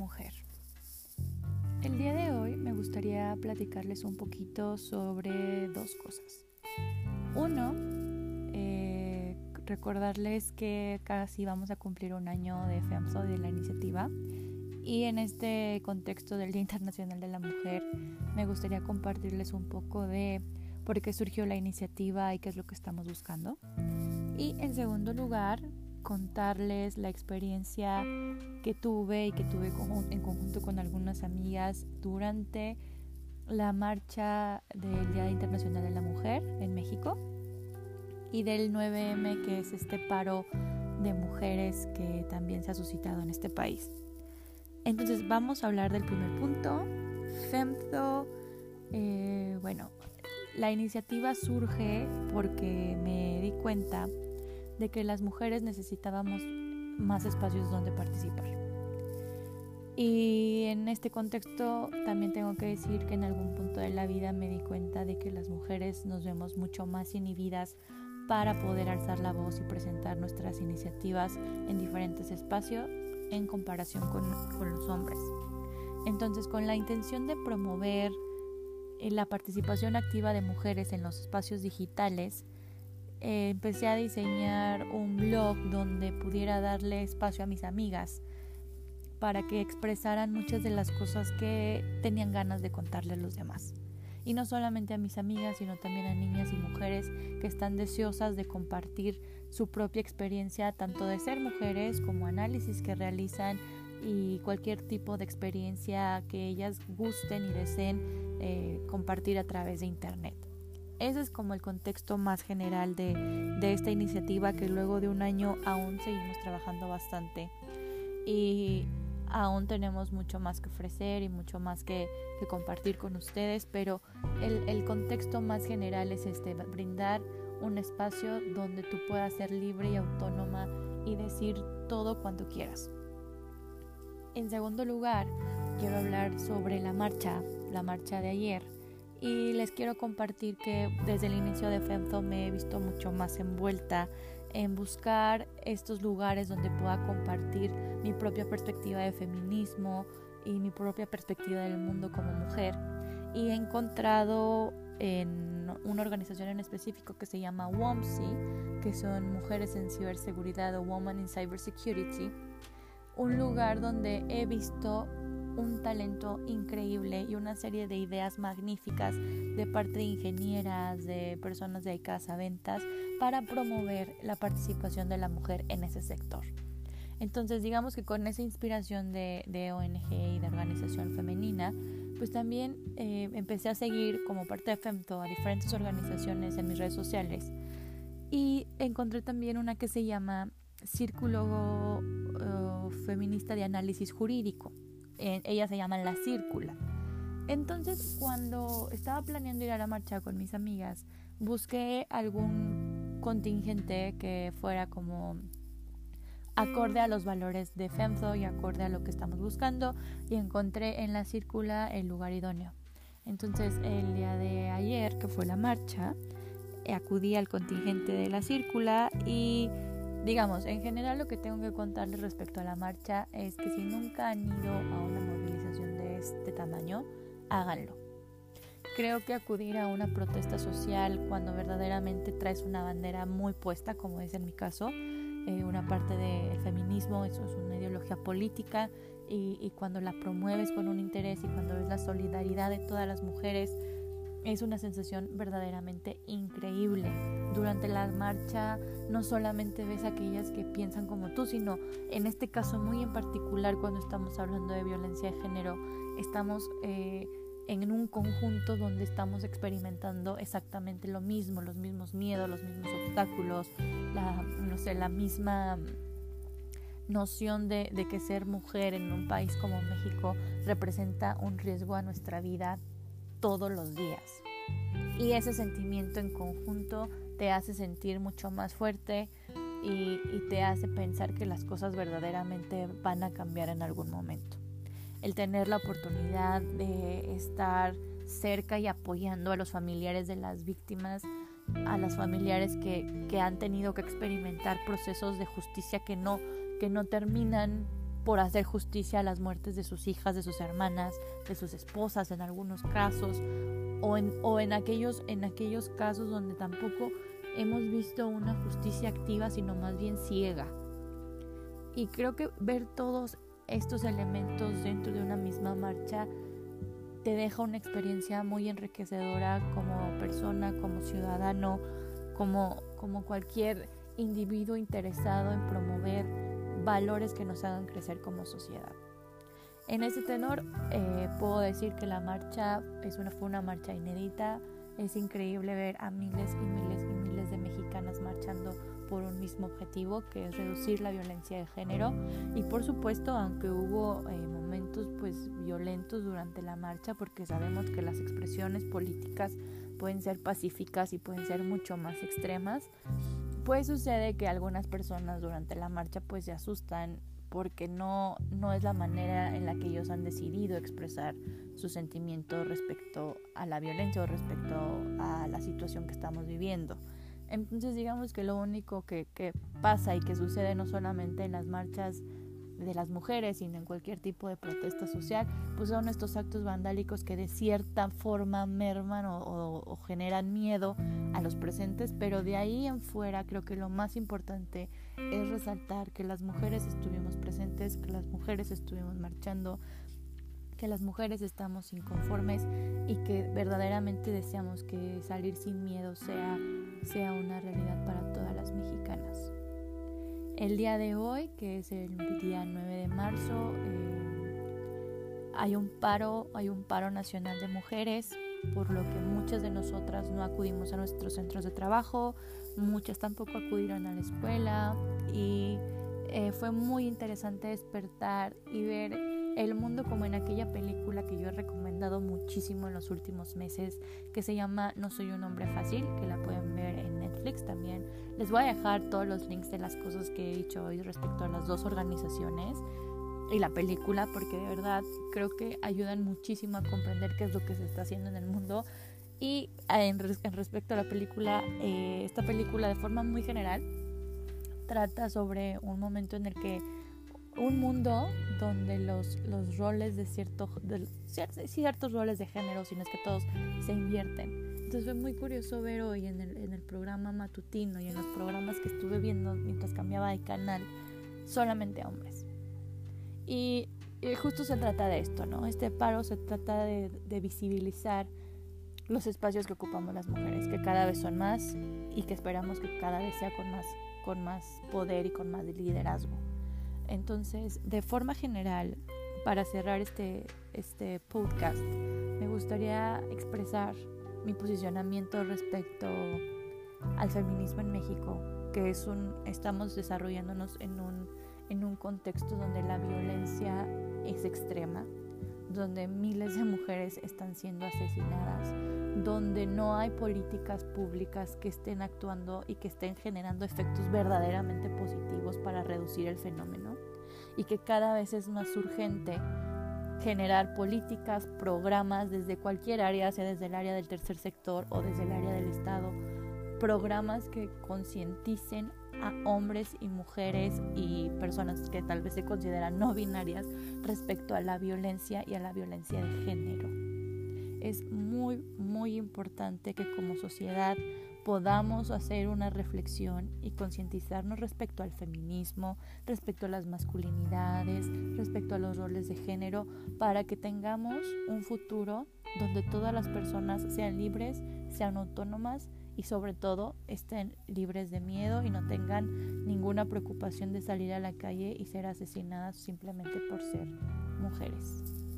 mujer. El día de hoy me gustaría platicarles un poquito sobre dos cosas. Uno, eh, recordarles que casi vamos a cumplir un año de FEMSO de la iniciativa y en este contexto del Día Internacional de la Mujer me gustaría compartirles un poco de por qué surgió la iniciativa y qué es lo que estamos buscando. Y en segundo lugar, contarles la experiencia que tuve y que tuve en conjunto con algunas amigas durante la marcha del Día Internacional de la Mujer en México y del 9M, que es este paro de mujeres que también se ha suscitado en este país. Entonces vamos a hablar del primer punto, FEMTO. Eh, bueno, la iniciativa surge porque me di cuenta de que las mujeres necesitábamos más espacios donde participar. Y en este contexto también tengo que decir que en algún punto de la vida me di cuenta de que las mujeres nos vemos mucho más inhibidas para poder alzar la voz y presentar nuestras iniciativas en diferentes espacios en comparación con, con los hombres. Entonces, con la intención de promover eh, la participación activa de mujeres en los espacios digitales, eh, empecé a diseñar un blog donde pudiera darle espacio a mis amigas para que expresaran muchas de las cosas que tenían ganas de contarle a los demás. Y no solamente a mis amigas, sino también a niñas y mujeres que están deseosas de compartir su propia experiencia, tanto de ser mujeres como análisis que realizan y cualquier tipo de experiencia que ellas gusten y deseen eh, compartir a través de Internet. Ese es como el contexto más general de, esta iniciativa que luego de un año aún seguimos trabajando bastante y aún tenemos mucho más que ofrecer y mucho más que, compartir con ustedes, pero el, el, contexto más general es este, brindar un espacio donde tú puedas ser libre y autónoma y decir todo cuanto quieras. En segundo lugar, quiero hablar sobre la marcha, la marcha de ayer y les quiero compartir que desde el inicio de FEMZO me he visto mucho más envuelta en buscar estos lugares donde pueda compartir mi propia perspectiva de feminismo y mi propia perspectiva del mundo como mujer. Y he encontrado en una organización en específico que se llama WOMSI, que son Mujeres en Ciberseguridad o Women in Cybersecurity, un lugar donde he visto un talento increíble y una serie de ideas magníficas de parte de ingenieras, de personas dedicadas a ventas, para promover la participación de la mujer en ese sector. Entonces, digamos que con esa inspiración de, ONG y de organización femenina, pues también eh, empecé a seguir como parte de FEMTO a diferentes organizaciones en mis redes sociales y encontré también una que se llama Círculo eh, Feminista de Análisis Jurídico ella se llama La Círcula. Entonces, cuando estaba planeando ir a la marcha con mis amigas, busqué algún contingente que fuera como acorde a los valores de FEMZO y acorde a lo que estamos buscando y encontré en la círcula el lugar idóneo. Entonces el día de ayer, que fue la marcha, acudí al contingente de la círcula y Digamos, en general lo que tengo que contarles respecto a la marcha es que si nunca han ido a una movilización de este tamaño, háganlo. Creo que acudir a una protesta social cuando verdaderamente traes una bandera muy puesta, como es en mi caso, eh, una parte del feminismo, eso es una ideología política, y, y cuando la promueves con un interés y cuando ves la solidaridad de todas las mujeres, es una sensación verdaderamente increíble. Durante la marcha no solamente ves a aquellas que piensan como tú, sino en este caso muy en particular cuando estamos hablando de violencia de género, estamos eh, en un conjunto donde estamos experimentando exactamente lo mismo, los mismos miedos, los mismos obstáculos, la, no sé, la misma noción de, de que ser mujer en un país como México representa un riesgo a nuestra vida todos los días. Y ese sentimiento en conjunto te hace sentir mucho más fuerte y, te hace pensar que las cosas verdaderamente van a cambiar en algún momento. El tener la oportunidad de estar cerca y apoyando a los familiares de las víctimas, a las familiares que, que han tenido que experimentar procesos de justicia que no, que no terminan por hacer justicia a las muertes de sus hijas, de sus hermanas, de sus esposas en algunos casos, o en, aquellos, en aquellos casos donde tampoco hemos visto una justicia activa, sino más bien ciega. Y creo que ver todos estos elementos dentro de una misma marcha te deja una experiencia muy enriquecedora como persona, como ciudadano, como cualquier individuo interesado en promover valores que nos hagan crecer como sociedad. En ese tenor eh, puedo decir que la marcha es una, fue una marcha inédita, es increíble ver a miles y miles y miles de mexicanas marchando por un mismo objetivo que es reducir la violencia de género y por supuesto aunque hubo eh, momentos pues violentos durante la marcha porque sabemos que las expresiones políticas pueden ser pacíficas y pueden ser mucho más extremas pues sucede que algunas personas durante la marcha pues se asustan porque no, no es la manera en la que ellos han decidido expresar su sentimiento respecto a la violencia o respecto a la situación que estamos viviendo. Entonces digamos que lo único que, que pasa y que sucede no solamente en las marchas de las mujeres, sino en cualquier tipo de protesta social, pues son estos actos vandálicos que de cierta forma merman o, generan miedo a los presentes, pero de ahí en fuera creo que lo más importante es resaltar que las mujeres estuvimos presentes, que las mujeres estuvimos marchando, que las mujeres estamos inconformes y que verdaderamente deseamos que salir sin miedo sea, sea una realidad para mexicanas. El día de hoy, que es el día 9 de marzo, eh, hay un paro, hay un paro nacional de mujeres, por lo que muchas de nosotras no acudimos a nuestros centros de trabajo, muchas tampoco acudieron a la escuela y eh, fue muy interesante despertar y ver el mundo como en aquella película que yo he recomendado muchísimo en los últimos meses, que se llama No soy un hombre fácil, que la pueden ver en Netflix también. Les voy a dejar todos los links de las cosas que he dicho hoy respecto a las dos organizaciones y la película, porque de verdad creo que ayudan muchísimo a comprender qué es lo que se está haciendo en el mundo. Y en, respecto a la película, eh, esta película de forma muy general trata sobre un momento en el que un mundo donde los, los roles de, cierto, de ciertos roles de género, si no es que todos, se invierten. Entonces fue muy curioso ver hoy en el, en el programa matutino y en los programas que estuve viendo mientras cambiaba de canal, solamente hombres. Y, justo se trata de esto, ¿no? Este paro se trata de, de visibilizar los espacios que ocupamos las mujeres, que cada vez son más y que esperamos que cada vez sea con más, con más poder y con más liderazgo. Entonces, de forma general, para cerrar este, este podcast, me gustaría expresar mi posicionamiento respecto al feminismo en México, que es un, estamos desarrollándonos en un, en un contexto donde la violencia es extrema, donde miles de mujeres están siendo asesinadas, donde no hay políticas públicas que estén actuando y que estén generando efectos verdaderamente positivos para reducir el fenómeno y que cada vez es más urgente generar políticas, programas desde cualquier área, sea desde el área del tercer sector o desde el área del Estado, programas que concienticen a hombres y mujeres y personas que tal vez se consideran no binarias respecto a la violencia y a la violencia de género. Es muy, muy importante que como sociedad podamos hacer una reflexión y concientizarnos respecto al feminismo, respecto a las masculinidades, respecto a los roles de género, para que tengamos un futuro donde todas las personas sean libres, sean autónomas y sobre todo estén libres de miedo y no tengan ninguna preocupación de salir a la calle y ser asesinadas simplemente por ser mujeres.